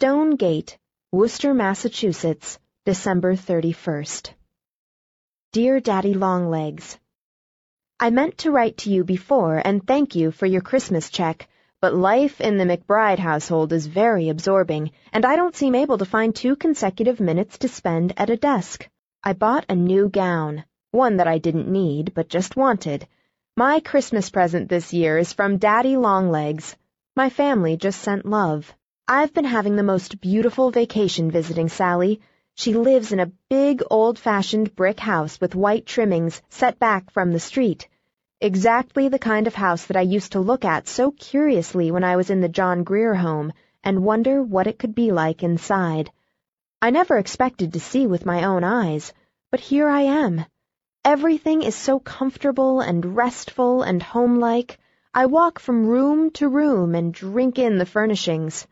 Stone Gate, Worcester, Massachusetts, December 31st. Dear Daddy Longlegs, I meant to write to you before and thank you for your Christmas check, but life in the McBride household is very absorbing, and I don't seem able to find two consecutive minutes to spend at a desk. I bought a new gown, one that I didn't need, but just wanted. My Christmas present this year is from Daddy Longlegs. My family just sent love. I've been having the most beautiful vacation visiting Sallie. She lives in a big, old-fashioned brick house with white trimmings set back from the street. Exactly the kind of house that I used to look at so curiously when I was in the John Grier home and wonder what it could be like inside. I never expected to see with my own eyes, but here I am. Everything is so comfortable and restful and homelike. I walk from room to room and drink in the furnishings.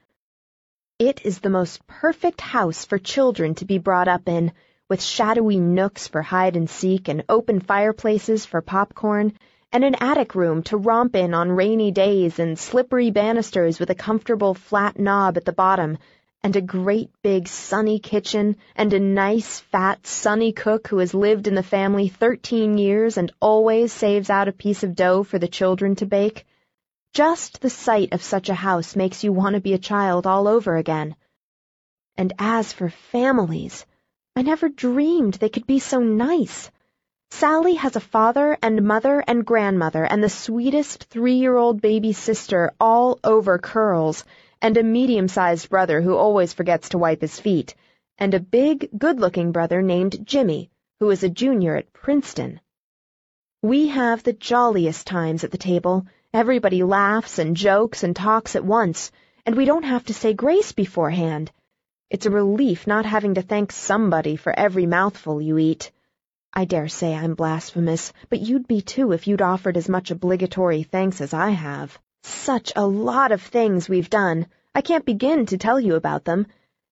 It is the most perfect house for children to be brought up in, with shadowy nooks for hide and seek and open fireplaces for popcorn, and an attic room to romp in on rainy days and slippery banisters with a comfortable flat knob at the bottom, and a great big sunny kitchen, and a nice fat sunny cook who has lived in the family thirteen years and always saves out a piece of dough for the children to bake. Just the sight of such a house makes you want to be a child all over again. And as for families, I never dreamed they could be so nice. Sallie has a father and mother and grandmother and the sweetest three-year-old baby sister all over curls, and a medium-sized brother who always forgets to wipe his feet, and a big, good-looking brother named Jimmy, who is a junior at Princeton. We have the jolliest times at the table, Everybody laughs and jokes and talks at once, and we don't have to say grace beforehand. It's a relief not having to thank somebody for every mouthful you eat. I dare say I'm blasphemous, but you'd be too if you'd offered as much obligatory thanks as I have. Such a lot of things we've done. I can't begin to tell you about them.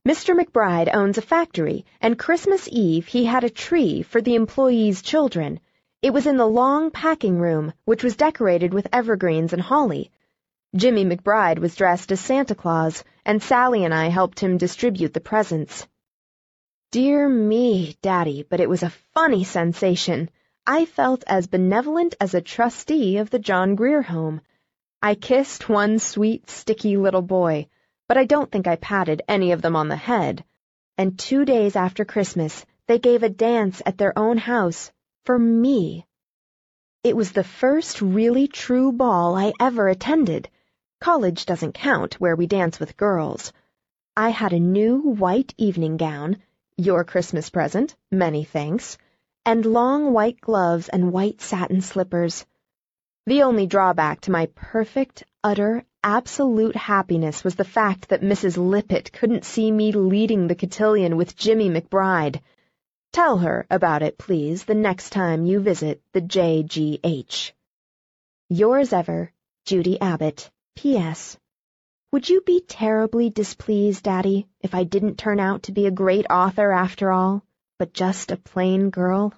Mr. McBride owns a factory, and Christmas Eve he had a tree for the employees' children. It was in the long packing room, which was decorated with evergreens and holly. Jimmy McBride was dressed as Santa Claus, and Sallie and I helped him distribute the presents. Dear me, Daddy, but it was a funny sensation. I felt as benevolent as a trustee of the John Grier home. I kissed one sweet, sticky little boy, but I don't think I patted any of them on the head. And two days after Christmas, they gave a dance at their own house for me. It was the first really true ball I ever attended. College doesn't count where we dance with girls. I had a new white evening gown, your Christmas present, many thanks, and long white gloves and white satin slippers. The only drawback to my perfect, utter, absolute happiness was the fact that Mrs. Lippett couldn't see me leading the cotillion with Jimmy McBride. Tell her about it, please, the next time you visit the JGH. Yours ever, Judy Abbott. P.S. Would you be terribly displeased, Daddy, if I didn't turn out to be a great author after all, but just a plain girl?